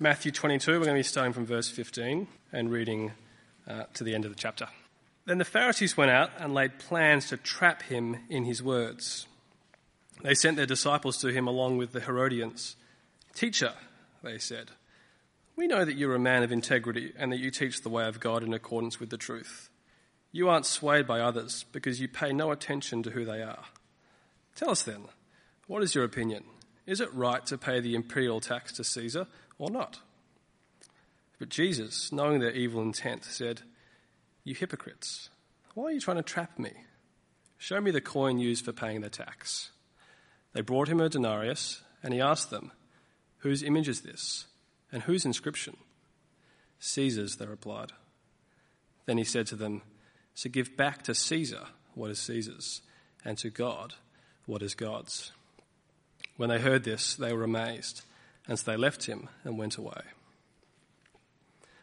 Matthew 22, we're going to be starting from verse 15 and reading uh, to the end of the chapter. Then the Pharisees went out and laid plans to trap him in his words. They sent their disciples to him along with the Herodians. Teacher, they said, we know that you're a man of integrity and that you teach the way of God in accordance with the truth. You aren't swayed by others because you pay no attention to who they are. Tell us then, what is your opinion? Is it right to pay the imperial tax to Caesar or not? But Jesus, knowing their evil intent, said, You hypocrites, why are you trying to trap me? Show me the coin used for paying the tax. They brought him a denarius, and he asked them, Whose image is this? And whose inscription? Caesar's, they replied. Then he said to them, So give back to Caesar what is Caesar's, and to God what is God's. When they heard this, they were amazed, and so they left him and went away.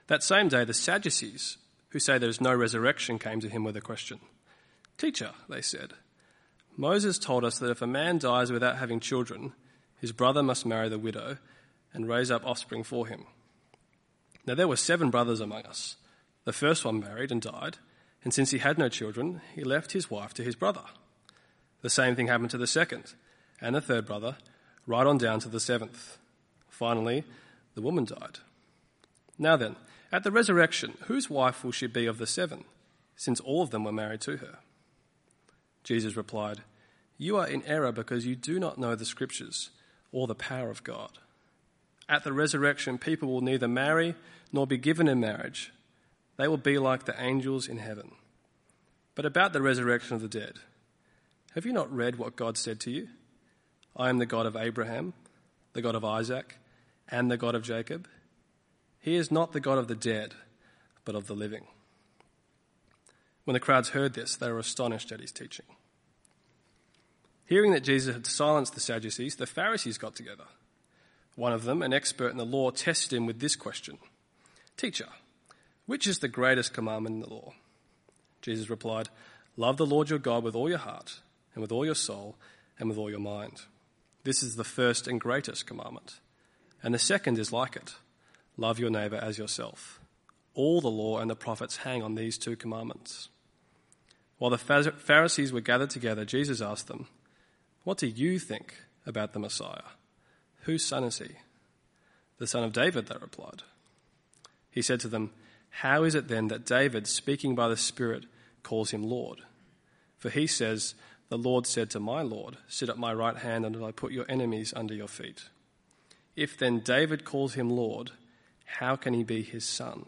That same day, the Sadducees, who say there is no resurrection, came to him with a question. Teacher, they said, Moses told us that if a man dies without having children, his brother must marry the widow and raise up offspring for him. Now there were seven brothers among us. The first one married and died, and since he had no children, he left his wife to his brother. The same thing happened to the second and the third brother, right on down to the seventh. Finally, the woman died. Now then, at the resurrection, whose wife will she be of the seven, since all of them were married to her? Jesus replied, You are in error because you do not know the scriptures or the power of God. At the resurrection, people will neither marry nor be given in marriage. They will be like the angels in heaven. But about the resurrection of the dead, have you not read what God said to you? I am the God of Abraham, the God of Isaac, and the God of Jacob. He is not the God of the dead, but of the living. When the crowds heard this, they were astonished at his teaching. Hearing that Jesus had silenced the Sadducees, the Pharisees got together. One of them, an expert in the law, tested him with this question Teacher, which is the greatest commandment in the law? Jesus replied, Love the Lord your God with all your heart, and with all your soul, and with all your mind. This is the first and greatest commandment. And the second is like it love your neighbor as yourself. All the law and the prophets hang on these two commandments. While the Pharisees were gathered together, Jesus asked them, What do you think about the Messiah? Whose son is he? The son of David, they replied. He said to them, How is it then that David, speaking by the Spirit, calls him Lord? For he says, the Lord said to my Lord, Sit at my right hand until I put your enemies under your feet. If then David calls him Lord, how can he be his son?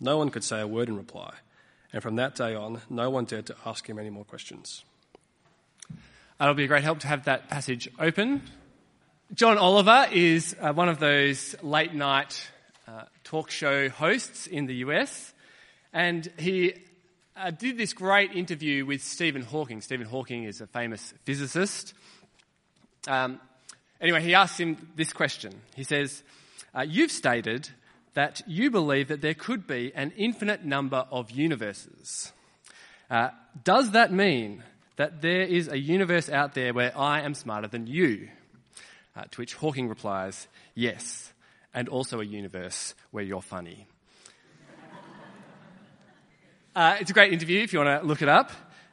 No one could say a word in reply, and from that day on, no one dared to ask him any more questions. It'll be a great help to have that passage open. John Oliver is uh, one of those late night uh, talk show hosts in the US, and he uh, did this great interview with Stephen Hawking. Stephen Hawking is a famous physicist. Um, anyway, he asks him this question. He says, uh, You've stated that you believe that there could be an infinite number of universes. Uh, does that mean that there is a universe out there where I am smarter than you? Uh, to which Hawking replies, Yes, and also a universe where you're funny. Uh, it's a great interview if you want to look it up.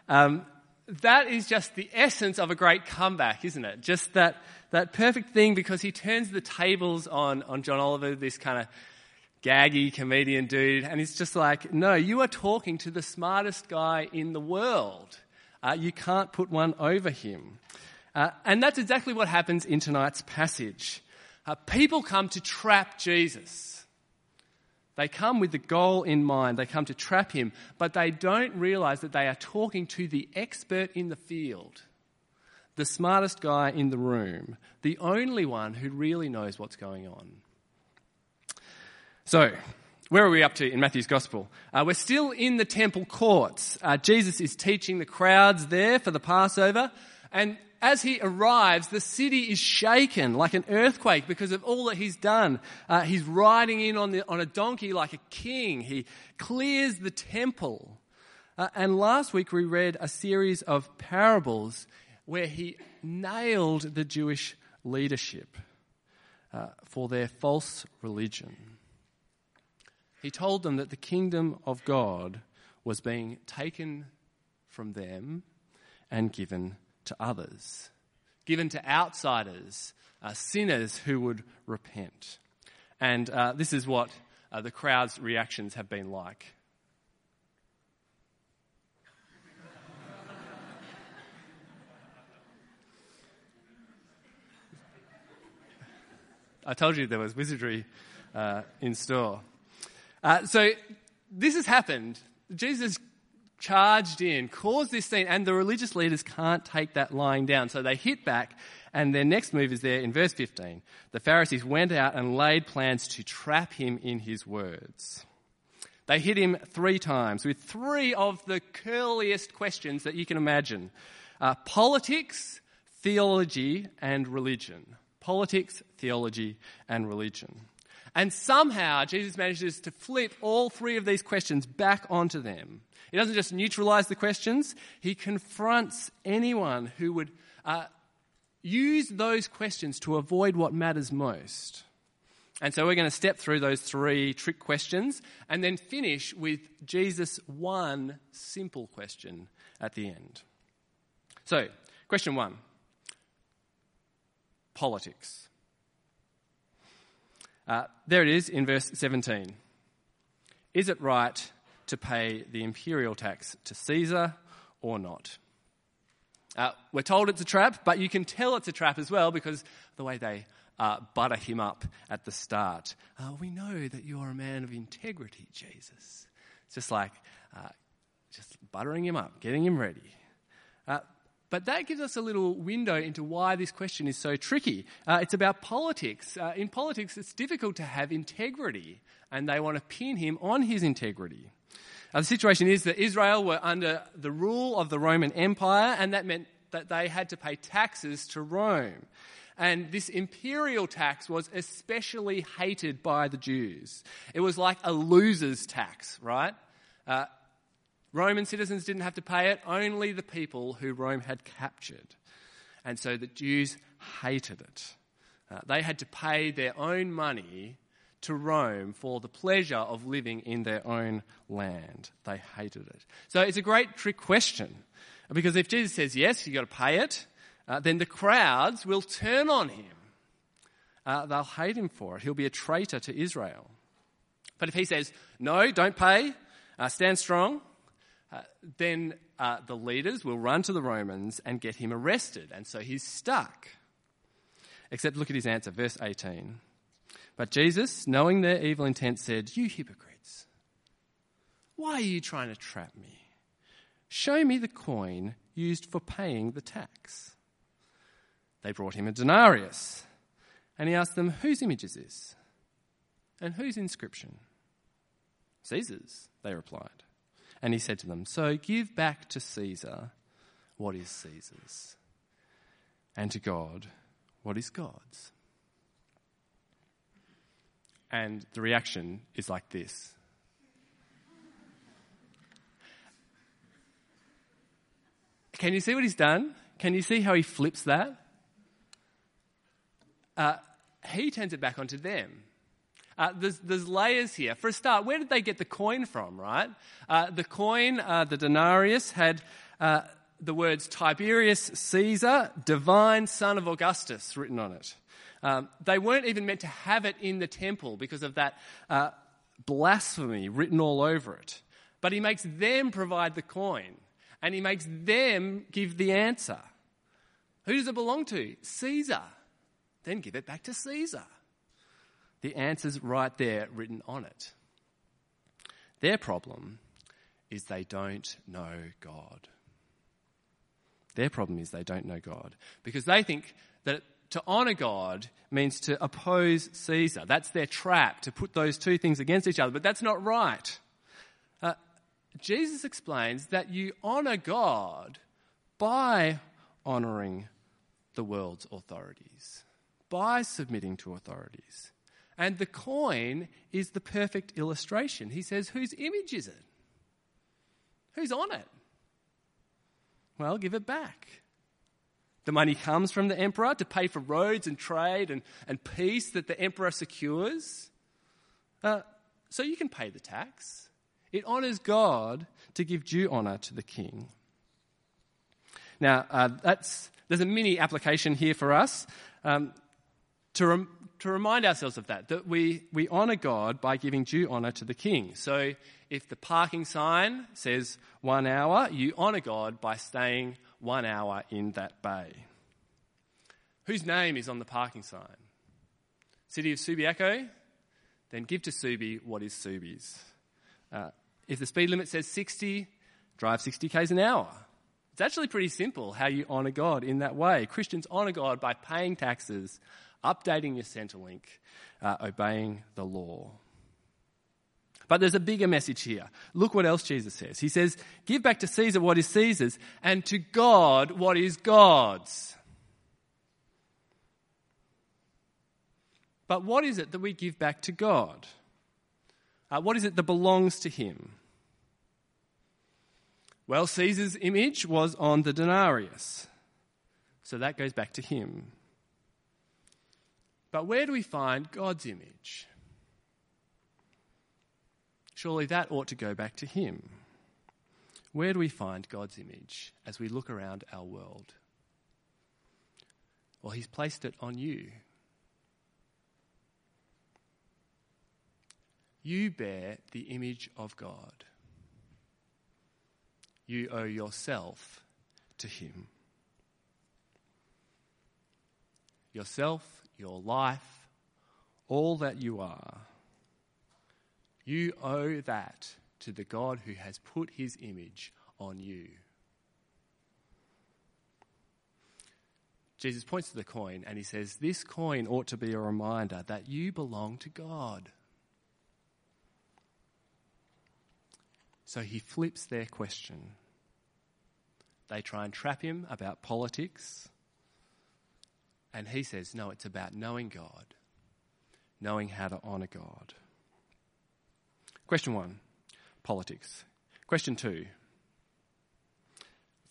Um, that is just the essence of a great comeback, isn't it? Just that, that perfect thing because he turns the tables on, on John Oliver, this kind of gaggy comedian dude, and he's just like, no, you are talking to the smartest guy in the world. Uh, you can't put one over him. Uh, and that's exactly what happens in tonight's passage. Uh, people come to trap Jesus. They come with the goal in mind. They come to trap him, but they don't realize that they are talking to the expert in the field, the smartest guy in the room, the only one who really knows what's going on. So, where are we up to in Matthew's Gospel? Uh, we're still in the temple courts. Uh, Jesus is teaching the crowds there for the Passover, and as he arrives, the city is shaken like an earthquake because of all that he's done. Uh, he's riding in on, the, on a donkey like a king. He clears the temple. Uh, and last week we read a series of parables where he nailed the Jewish leadership. uh, for their false religion. He told them that the kingdom of God was being taken from them and given to others, given to outsiders, uh, sinners who would repent. And uh, this is what uh, the crowd's reactions have been like. I told you there was wizardry uh, in store. Uh, so this has happened. Jesus charged in, caused this scene, and the religious leaders can't take that lying down. So they hit back, and their next move is there in verse 15. The Pharisees went out and laid plans to trap him in his words. They hit him three times with three of the curliest questions that you can imagine uh, politics, theology, and religion politics, theology, and religion. And somehow Jesus manages to flip all three of these questions back onto them. He doesn't just neutralize the questions, he confronts anyone who would uh, use those questions to avoid what matters most. And so we're going to step through those three trick questions and then finish with Jesus' one simple question at the end. So, question one politics. Uh, there it is in verse 17. Is it right to pay the imperial tax to Caesar or not? Uh, we're told it's a trap, but you can tell it's a trap as well because the way they uh, butter him up at the start. Uh, we know that you're a man of integrity, Jesus. It's just like uh, just buttering him up, getting him ready. But that gives us a little window into why this question is so tricky. Uh, it's about politics. Uh, in politics, it's difficult to have integrity, and they want to pin him on his integrity. Uh, the situation is that Israel were under the rule of the Roman Empire, and that meant that they had to pay taxes to Rome. And this imperial tax was especially hated by the Jews. It was like a loser's tax, right? Uh, Roman citizens didn't have to pay it, only the people who Rome had captured. And so the Jews hated it. Uh, they had to pay their own money to Rome for the pleasure of living in their own land. They hated it. So it's a great trick question. Because if Jesus says yes, you've got to pay it, uh, then the crowds will turn on him. Uh, they'll hate him for it. He'll be a traitor to Israel. But if he says, no, don't pay, uh, stand strong, uh, then uh, the leaders will run to the Romans and get him arrested. And so he's stuck. Except look at his answer, verse 18. But Jesus, knowing their evil intent, said, You hypocrites, why are you trying to trap me? Show me the coin used for paying the tax. They brought him a denarius, and he asked them, Whose image is this? And whose inscription? Caesar's, they replied. And he said to them, So give back to Caesar what is Caesar's, and to God what is God's. And the reaction is like this. Can you see what he's done? Can you see how he flips that? Uh, he turns it back onto them. Uh, there's, there's, layers here. For a start, where did they get the coin from, right? Uh, the coin, uh, the denarius, had uh, the words Tiberius Caesar, divine son of Augustus, written on it. Um, they weren't even meant to have it in the temple because of that uh, blasphemy written all over it. But he makes them provide the coin and he makes them give the answer. Who does it belong to? Caesar. Then give it back to Caesar. The answer's right there written on it. Their problem is they don't know God. Their problem is they don't know God because they think that to honour God means to oppose Caesar. That's their trap, to put those two things against each other. But that's not right. Uh, Jesus explains that you honour God by honouring the world's authorities, by submitting to authorities. And the coin is the perfect illustration. He says, Whose image is it? Who's on it? Well, give it back. The money comes from the emperor to pay for roads and trade and, and peace that the emperor secures. Uh, so you can pay the tax. It honours God to give due honour to the king. Now, uh, that's, there's a mini application here for us um, to, rem- to remind ourselves of that, that we, we honour God by giving due honour to the king. So if the parking sign says one hour, you honour God by staying one hour in that bay. Whose name is on the parking sign? City of Subiaco? Then give to Subi what is Subi's. Uh, if the speed limit says 60, drive 60 k's an hour. It's actually pretty simple how you honour God in that way. Christians honour God by paying taxes, updating your Centrelink, uh, obeying the law. But there's a bigger message here. Look what else Jesus says. He says, Give back to Caesar what is Caesar's, and to God what is God's. But what is it that we give back to God? Uh, what is it that belongs to Him? Well, Caesar's image was on the denarius. So that goes back to him. But where do we find God's image? Surely that ought to go back to him. Where do we find God's image as we look around our world? Well, he's placed it on you. You bear the image of God you owe yourself to Him. Yourself, your life, all that you are. You owe that to the God who has put His image on you. Jesus points to the coin and he says, This coin ought to be a reminder that you belong to God. So he flips their question. They try and trap him about politics. And he says, no, it's about knowing God, knowing how to honour God. Question one politics. Question two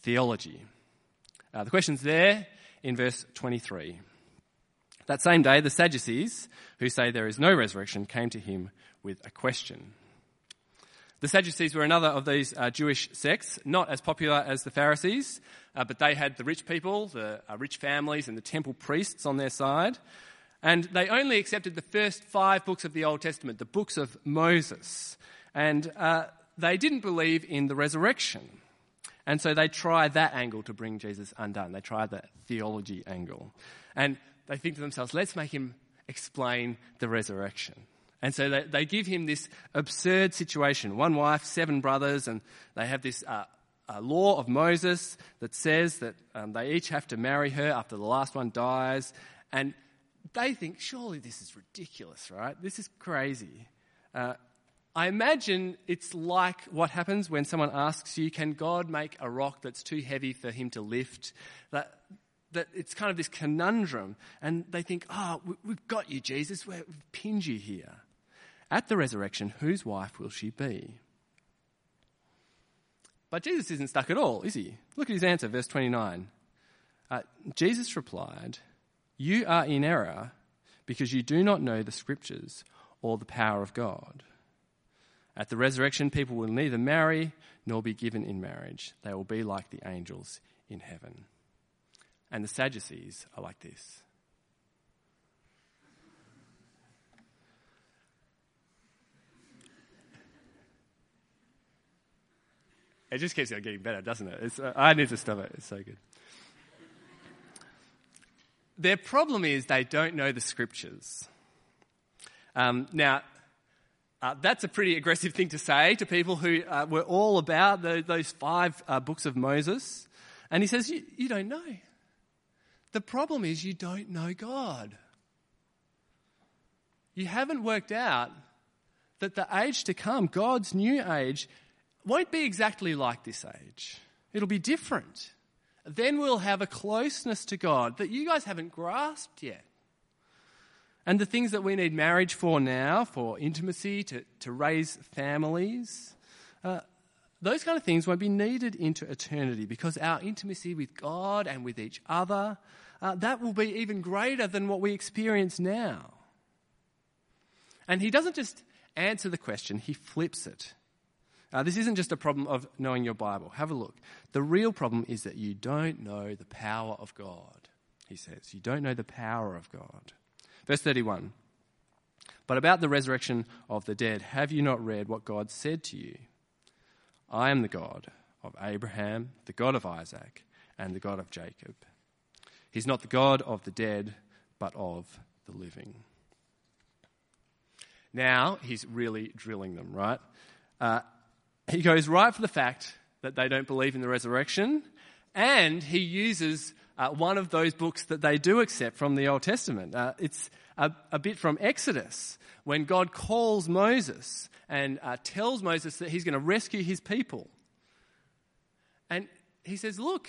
theology. Uh, the question's there in verse 23. That same day, the Sadducees, who say there is no resurrection, came to him with a question. The Sadducees were another of these uh, Jewish sects, not as popular as the Pharisees, uh, but they had the rich people, the uh, rich families, and the temple priests on their side. And they only accepted the first five books of the Old Testament, the books of Moses. And uh, they didn't believe in the resurrection. And so they tried that angle to bring Jesus undone. They tried the theology angle. And they think to themselves, let's make him explain the resurrection. And so they, they give him this absurd situation one wife, seven brothers, and they have this uh, uh, law of Moses that says that um, they each have to marry her after the last one dies. And they think, surely this is ridiculous, right? This is crazy. Uh, I imagine it's like what happens when someone asks you, Can God make a rock that's too heavy for him to lift? That, that it's kind of this conundrum. And they think, Oh, we've got you, Jesus. We've pinned you here. At the resurrection, whose wife will she be? But Jesus isn't stuck at all, is he? Look at his answer, verse 29. Uh, Jesus replied, You are in error because you do not know the scriptures or the power of God. At the resurrection, people will neither marry nor be given in marriage. They will be like the angels in heaven. And the Sadducees are like this. It just keeps getting better, doesn't it? Uh, I need to stop it. It's so good. Their problem is they don't know the scriptures. Um, now, uh, that's a pretty aggressive thing to say to people who uh, were all about the, those five uh, books of Moses. And he says, you don't know. The problem is you don't know God. You haven't worked out that the age to come, God's new age, won't be exactly like this age. It'll be different. Then we'll have a closeness to God that you guys haven't grasped yet. And the things that we need marriage for now, for intimacy, to, to raise families, uh, those kind of things won't be needed into eternity because our intimacy with God and with each other, uh, that will be even greater than what we experience now. And he doesn't just answer the question, he flips it. Uh, this isn't just a problem of knowing your Bible. Have a look. The real problem is that you don't know the power of God, he says. You don't know the power of God. Verse 31 But about the resurrection of the dead, have you not read what God said to you? I am the God of Abraham, the God of Isaac, and the God of Jacob. He's not the God of the dead, but of the living. Now he's really drilling them, right? Uh, he goes right for the fact that they don't believe in the resurrection, and he uses uh, one of those books that they do accept from the Old Testament. Uh, it's a, a, bit from Exodus, when God calls Moses and uh, tells Moses that he's going to rescue his people. And he says, Look,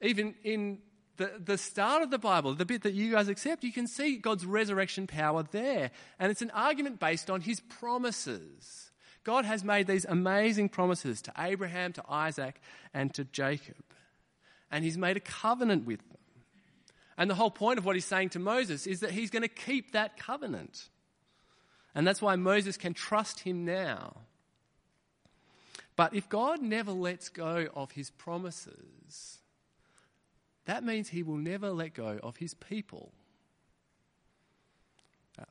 even in the, the start of the Bible, the bit that you guys accept, you can see God's resurrection power there. And it's an argument based on his promises. God has made these amazing promises to Abraham, to Isaac, and to Jacob. And he's made a covenant with them. And the whole point of what he's saying to Moses is that he's going to keep that covenant. And that's why Moses can trust him now. But if God never lets go of his promises, that means he will never let go of his people.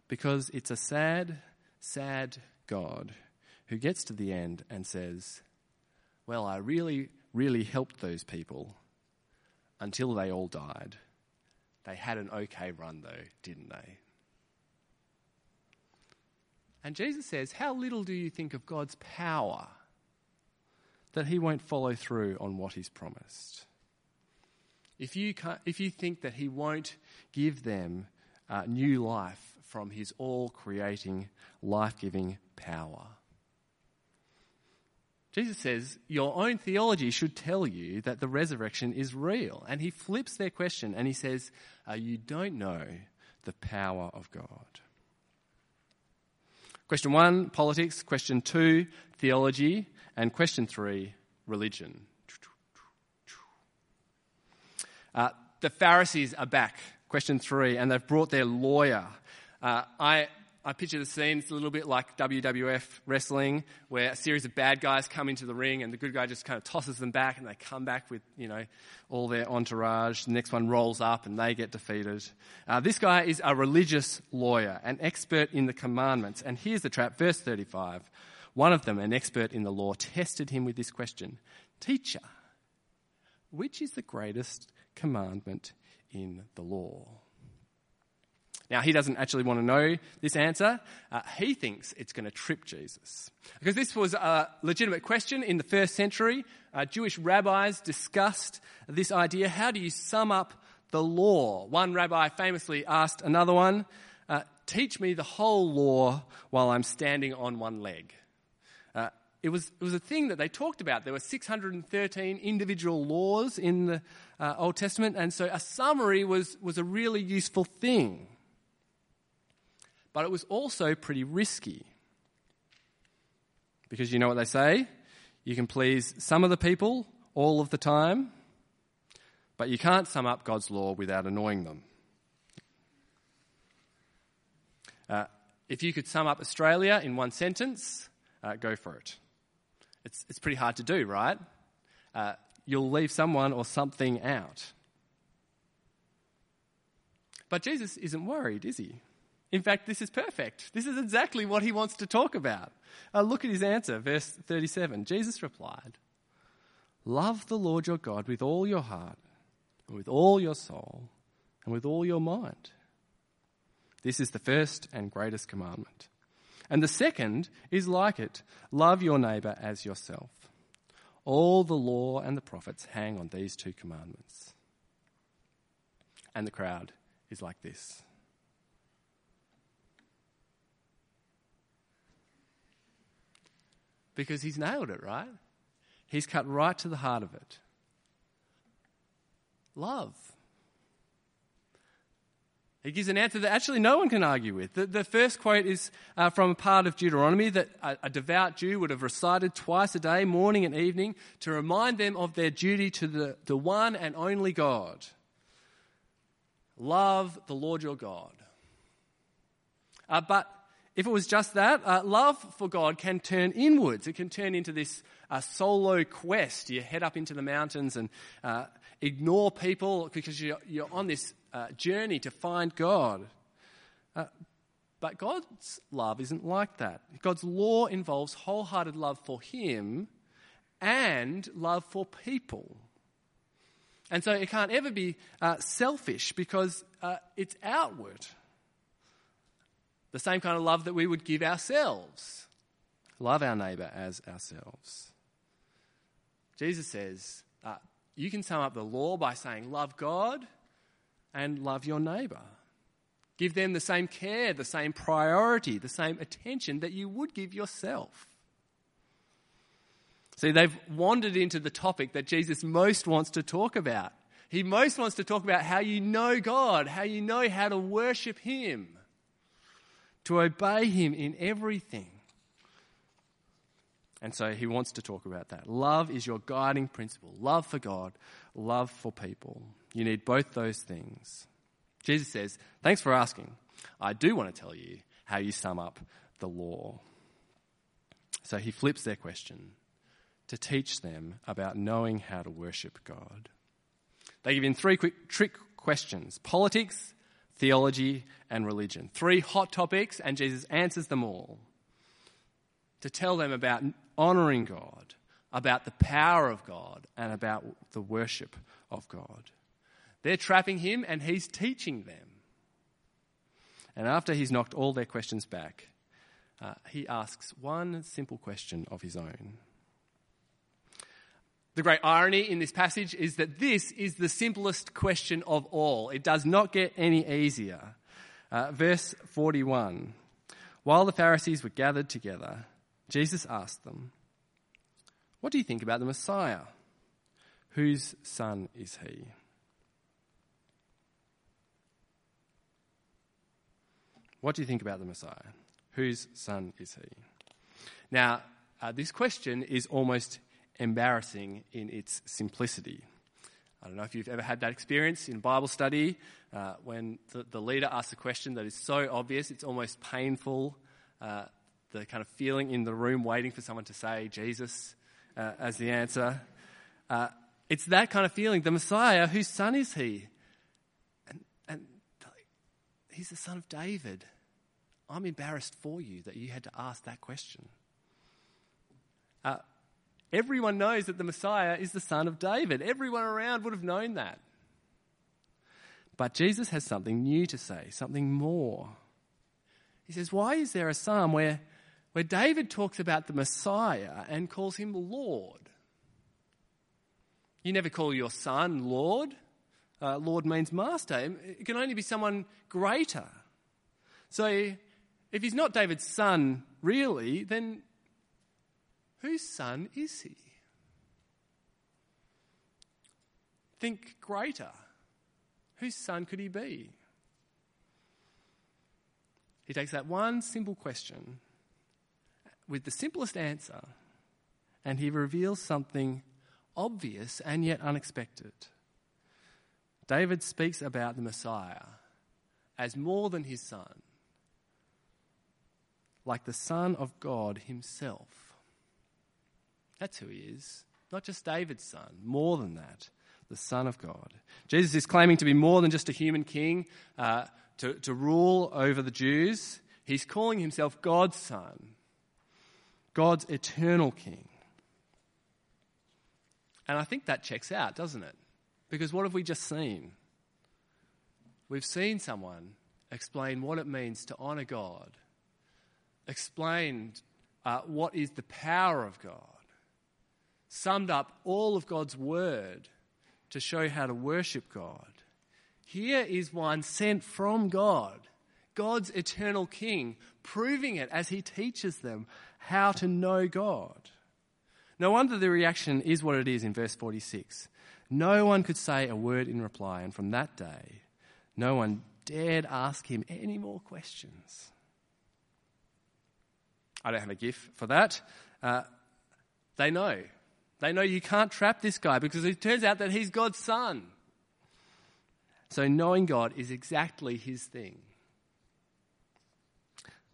Because it's a sad, sad God who gets to the end and says, Well, I really, really helped those people until they all died. They had an okay run, though, didn't they? And Jesus says, How little do you think of God's power that he won't follow through on what he's promised? If you, if you think that he won't give them uh, new life from his all creating, life giving power. Jesus says, Your own theology should tell you that the resurrection is real. And he flips their question and he says, uh, You don't know the power of God. Question one, politics. Question two, theology. And question three, religion. Uh, the Pharisees are back. Question three, and they've brought their lawyer. Uh, I, I picture the scene, it's a little bit like WWF wrestling, where a series of bad guys come into the ring and the good guy just kind of tosses them back and they come back with, you know, all their entourage. The next one rolls up and they get defeated. Uh, this guy is a religious lawyer, an expert in the commandments. And here's the trap, verse 35. One of them, an expert in the law, tested him with this question Teacher, which is the greatest commandment in the law? Now, he doesn't actually want to know this answer. Uh, he thinks it's going to trip Jesus. Because this was a legitimate question in the first century. Uh, Jewish rabbis discussed this idea how do you sum up the law? One rabbi famously asked another one, uh, Teach me the whole law while I'm standing on one leg. Uh, it was, it was a thing that they talked about. There were 613 individual laws in the uh, Old Testament, and so a summary was, was a really useful thing. But it was also pretty risky. Because you know what they say? You can please some of the people all of the time, but you can't sum up God's law without annoying them. Uh, if you could sum up Australia in one sentence, uh, go for it. It's, it's pretty hard to do, right? Uh, you'll leave someone or something out. But Jesus isn't worried, is he? In fact, this is perfect. This is exactly what he wants to talk about. Uh, look at his answer, verse 37. Jesus replied, Love the Lord your God with all your heart, and with all your soul, and with all your mind. This is the first and greatest commandment. And the second is like it love your neighbour as yourself. All the law and the prophets hang on these two commandments. And the crowd is like this. Because he's nailed it, right? He's cut right to the heart of it. Love. He gives an answer that actually no one can argue with. The, the first quote is uh, from a part of Deuteronomy that a, a, devout Jew would have recited twice a day, morning and evening, to remind them of their duty to the, the one and only God. Love the Lord your God. Uh, but if it was just that, uh, love for God can turn inwards. It can turn into this uh, solo quest. You head up into the mountains and uh, ignore people because you're, you're on this uh, journey to find God. Uh, but God's love isn't like that. God's law involves wholehearted love for Him and love for people. And so it can't ever be uh, selfish because it's outward. The same kind of love that we would give ourselves. Love our neighbour as ourselves. Jesus says, uh, you can sum up the law by saying, Love God and love your neighbour. Give them the same care, the same priority, the same attention that you would give yourself. See, they've wandered into the topic that Jesus most wants to talk about. He most wants to talk about how you know God, how you know how to worship Him, to obey Him in everything. And so he wants to talk about that. Love is your guiding principle love for God, love for people. You need both those things. Jesus says, Thanks for asking. I do want to tell you how you sum up the law. So he flips their question to teach them about knowing how to worship God. They give him three quick trick questions politics, theology, and religion. Three hot topics, and Jesus answers them all to tell them about honouring God, about the power of God, and about the worship of God. They're trapping him and he's teaching them. And after he's knocked all their questions back, uh, he asks one simple question of his own. The great irony in this passage is that this is the simplest question of all. It does not get any easier. Uh, verse 41 While the Pharisees were gathered together, Jesus asked them, What do you think about the Messiah? Whose son is he? What do you think about the Messiah? Whose son is he? Now, uh, this question is almost embarrassing in its simplicity. I don't know if you've ever had that experience in Bible study uh, when the, the, leader asks a question that is so obvious, it's almost painful. Uh, the kind of feeling in the room waiting for someone to say Jesus uh, as the answer. Uh, it's that kind of feeling. The Messiah, whose son is he? And, and he's the son of David. I'm embarrassed for you that you had to ask that question. Everyone knows that the Messiah is the son of David. Everyone around would have known that. But Jesus has something new to say, something more. He says, Why is there a psalm where where David talks about the Messiah and calls him Lord. You never call your son Lord. Uh, Lord means master. It can only be someone greater. So if he's not David's son, really, then whose son is he? Think greater. Whose son could he be? He takes that one simple question with the simplest answer, and he reveals something obvious and yet unexpected. David speaks about the Messiah as more than his son, like the Son of God himself. That's who he is. Not just David's son, more than that, the Son of God. Jesus is claiming to be more than just a human king uh, to, to rule over the Jews. He's calling himself God's son God's eternal King. And I think that checks out, doesn't it? Because what have we just seen? We've seen someone explain what it means to honour God, explained uh, what is the power of God, summed up all of God's word to show how to worship God. Here is one sent from God, God's eternal King, proving it as he teaches them how to know God. No wonder the reaction is what it is in verse 46. No one could say a word in reply, and from that day, no one dared ask him any more questions. I don't have a gift for that. Uh, they know. They know you can't trap this guy because it turns out that he's God's son. So knowing God is exactly his thing.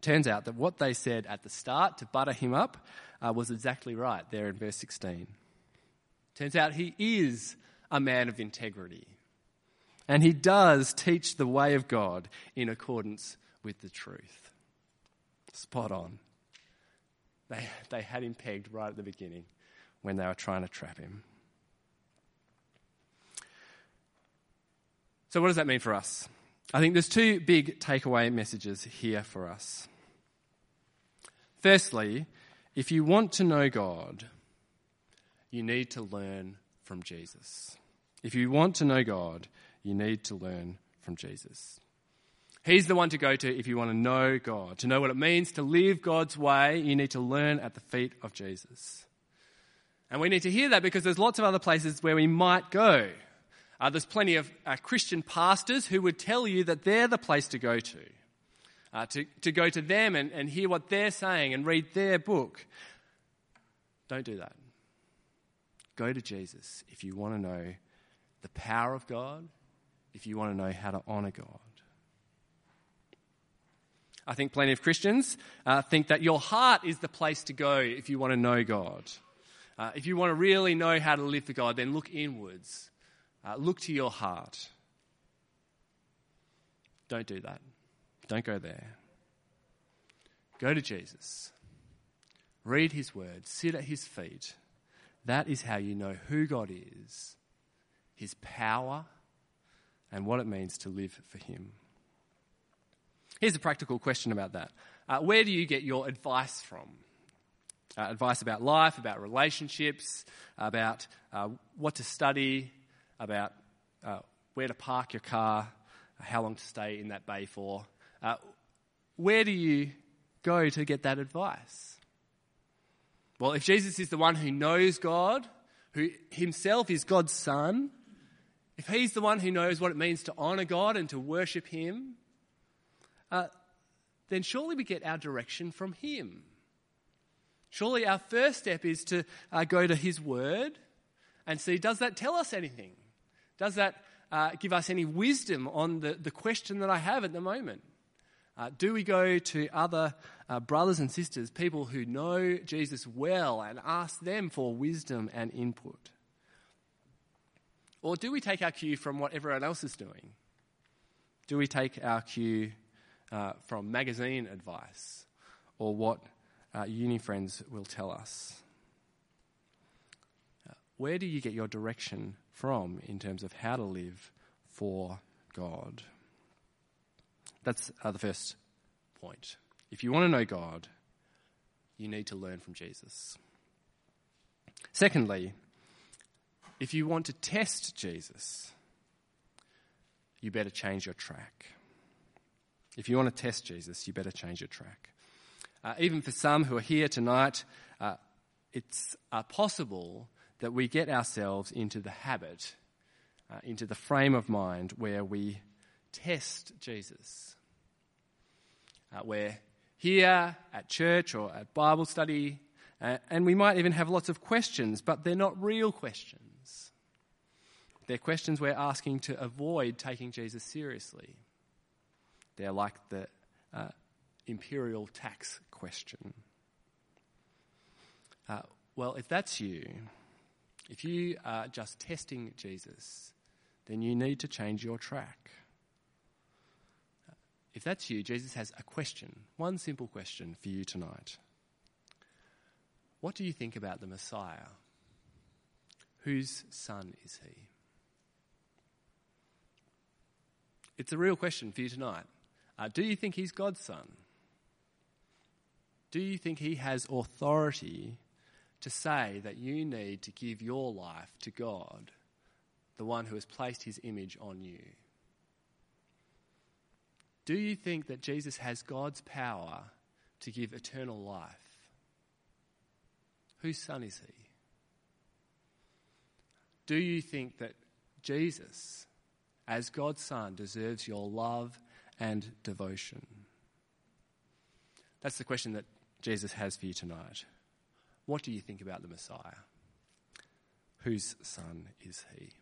Turns out that what they said at the start to butter him up uh, was exactly right there in verse 16. Turns out he is a man of integrity. And he does teach the way of God in accordance with the truth. Spot on. They, they had him pegged right at the beginning when they were trying to trap him. So, what does that mean for us? I think there's two big takeaway messages here for us. Firstly, if you want to know God, you need to learn from Jesus. If you want to know God, you need to learn from Jesus. He's the one to go to if you want to know God. To know what it means to live God's way, you need to learn at the feet of Jesus. And we need to hear that because there's lots of other places where we might go. Uh, there's plenty of uh, Christian pastors who would tell you that they're the place to go to. Uh, to, to go to them and, and hear what they're saying and read their book. Don't do that. Go to Jesus if you want to know the power of God, if you want to know how to honor God. I think plenty of Christians uh, think that your heart is the place to go if you want to know God. Uh, if you want to really know how to live for God, then look inwards. Uh, look to your heart. Don't do that. Don't go there. Go to Jesus. Read his word. Sit at his feet. That is how you know who God is, his power, and what it means to live for him. Here's a practical question about that uh, Where do you get your advice from? Uh, advice about life, about relationships, about uh, what to study, about uh, where to park your car, how long to stay in that bay for. Uh, where do you go to get that advice? Well, if Jesus is the one who knows God, who himself is God's Son, if he's the one who knows what it means to honor God and to worship him, uh, then surely we get our direction from him. Surely our first step is to uh, go to his word and see does that tell us anything? Does that uh, give us any wisdom on the, the question that I have at the moment? Uh, do we go to other uh, brothers and sisters, people who know Jesus well, and ask them for wisdom and input? Or do we take our cue from what everyone else is doing? Do we take our cue uh, from magazine advice or what uh, uni friends will tell us? Uh, where do you get your direction from in terms of how to live for God? That's uh, the first point. If you want to know God, you need to learn from Jesus. Secondly, if you want to test Jesus, you better change your track. If you want to test Jesus, you better change your track. Uh, even for some who are here tonight, uh, it's uh, possible that we get ourselves into the habit, uh, into the frame of mind where we test Jesus. Uh, we're here at church or at Bible study, uh, and we might even have lots of questions, but they're not real questions. They're questions we're asking to avoid taking Jesus seriously. They're like the uh, imperial tax question. Uh, well, if that's you, if you are just testing Jesus, then you need to change your track. If that's you, Jesus has a question, one simple question for you tonight. What do you think about the Messiah? Whose son is he? It's a real question for you tonight. Uh, do you think he's God's son? Do you think he has authority to say that you need to give your life to God, the one who has placed his image on you? Do you think that Jesus has God's power to give eternal life? Whose son is he? Do you think that Jesus, as God's Son, deserves your love and devotion? That's the question that Jesus has for you tonight. What do you think about the Messiah? Whose son is he?